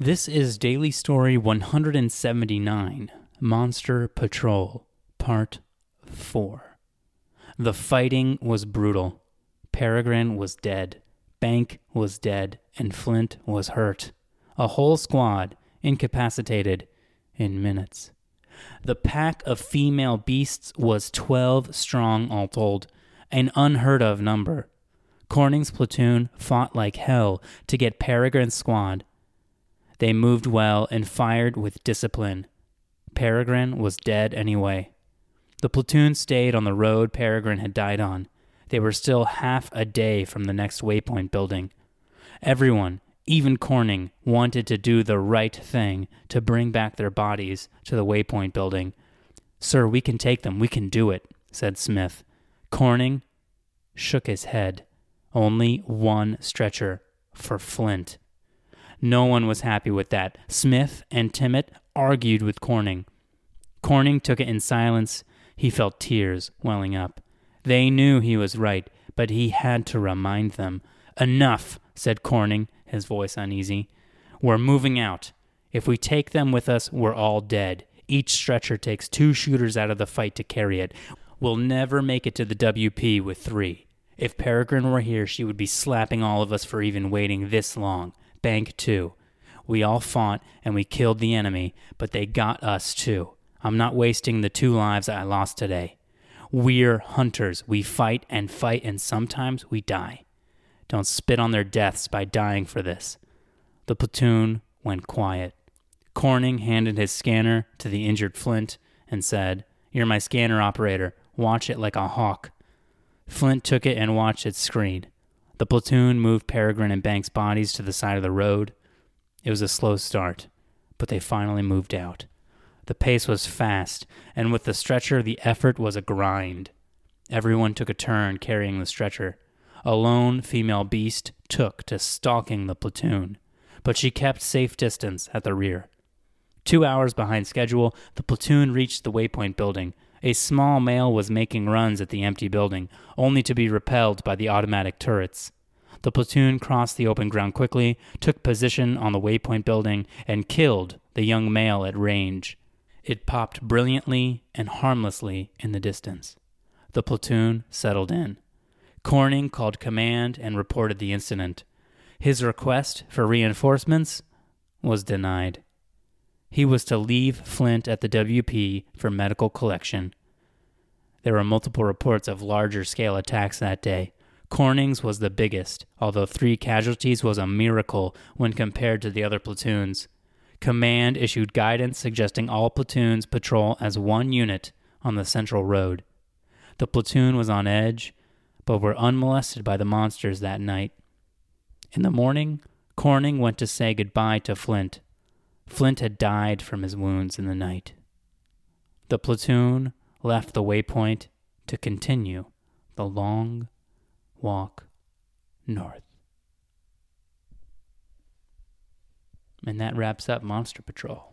This is Daily Story 179 Monster Patrol, Part 4. The fighting was brutal. Peregrine was dead, Bank was dead, and Flint was hurt. A whole squad incapacitated in minutes. The pack of female beasts was 12 strong all told, an unheard of number. Corning's platoon fought like hell to get Peregrine's squad. They moved well and fired with discipline. Peregrine was dead anyway. The platoon stayed on the road Peregrine had died on. They were still half a day from the next waypoint building. Everyone, even Corning, wanted to do the right thing to bring back their bodies to the waypoint building. Sir, we can take them. We can do it, said Smith. Corning shook his head. Only one stretcher for Flint. No one was happy with that. Smith and Timmet argued with Corning. Corning took it in silence. He felt tears welling up. They knew he was right, but he had to remind them. Enough, said Corning, his voice uneasy. We're moving out. If we take them with us, we're all dead. Each stretcher takes two shooters out of the fight to carry it. We'll never make it to the WP with three. If Peregrine were here, she would be slapping all of us for even waiting this long. Bank, too. We all fought and we killed the enemy, but they got us, too. I'm not wasting the two lives I lost today. We're hunters. We fight and fight, and sometimes we die. Don't spit on their deaths by dying for this. The platoon went quiet. Corning handed his scanner to the injured Flint and said, You're my scanner operator. Watch it like a hawk. Flint took it and watched it screen. The platoon moved Peregrine and Banks' bodies to the side of the road. It was a slow start, but they finally moved out. The pace was fast, and with the stretcher, the effort was a grind. Everyone took a turn carrying the stretcher. A lone female beast took to stalking the platoon, but she kept safe distance at the rear. Two hours behind schedule, the platoon reached the waypoint building. A small male was making runs at the empty building, only to be repelled by the automatic turrets. The platoon crossed the open ground quickly, took position on the waypoint building, and killed the young male at range. It popped brilliantly and harmlessly in the distance. The platoon settled in. Corning called command and reported the incident. His request for reinforcements was denied. He was to leave Flint at the WP for medical collection. There were multiple reports of larger scale attacks that day. Corning's was the biggest, although three casualties was a miracle when compared to the other platoons. Command issued guidance suggesting all platoons patrol as one unit on the central road. The platoon was on edge, but were unmolested by the monsters that night. In the morning, Corning went to say goodbye to Flint. Flint had died from his wounds in the night. The platoon left the waypoint to continue the long walk north. And that wraps up Monster Patrol.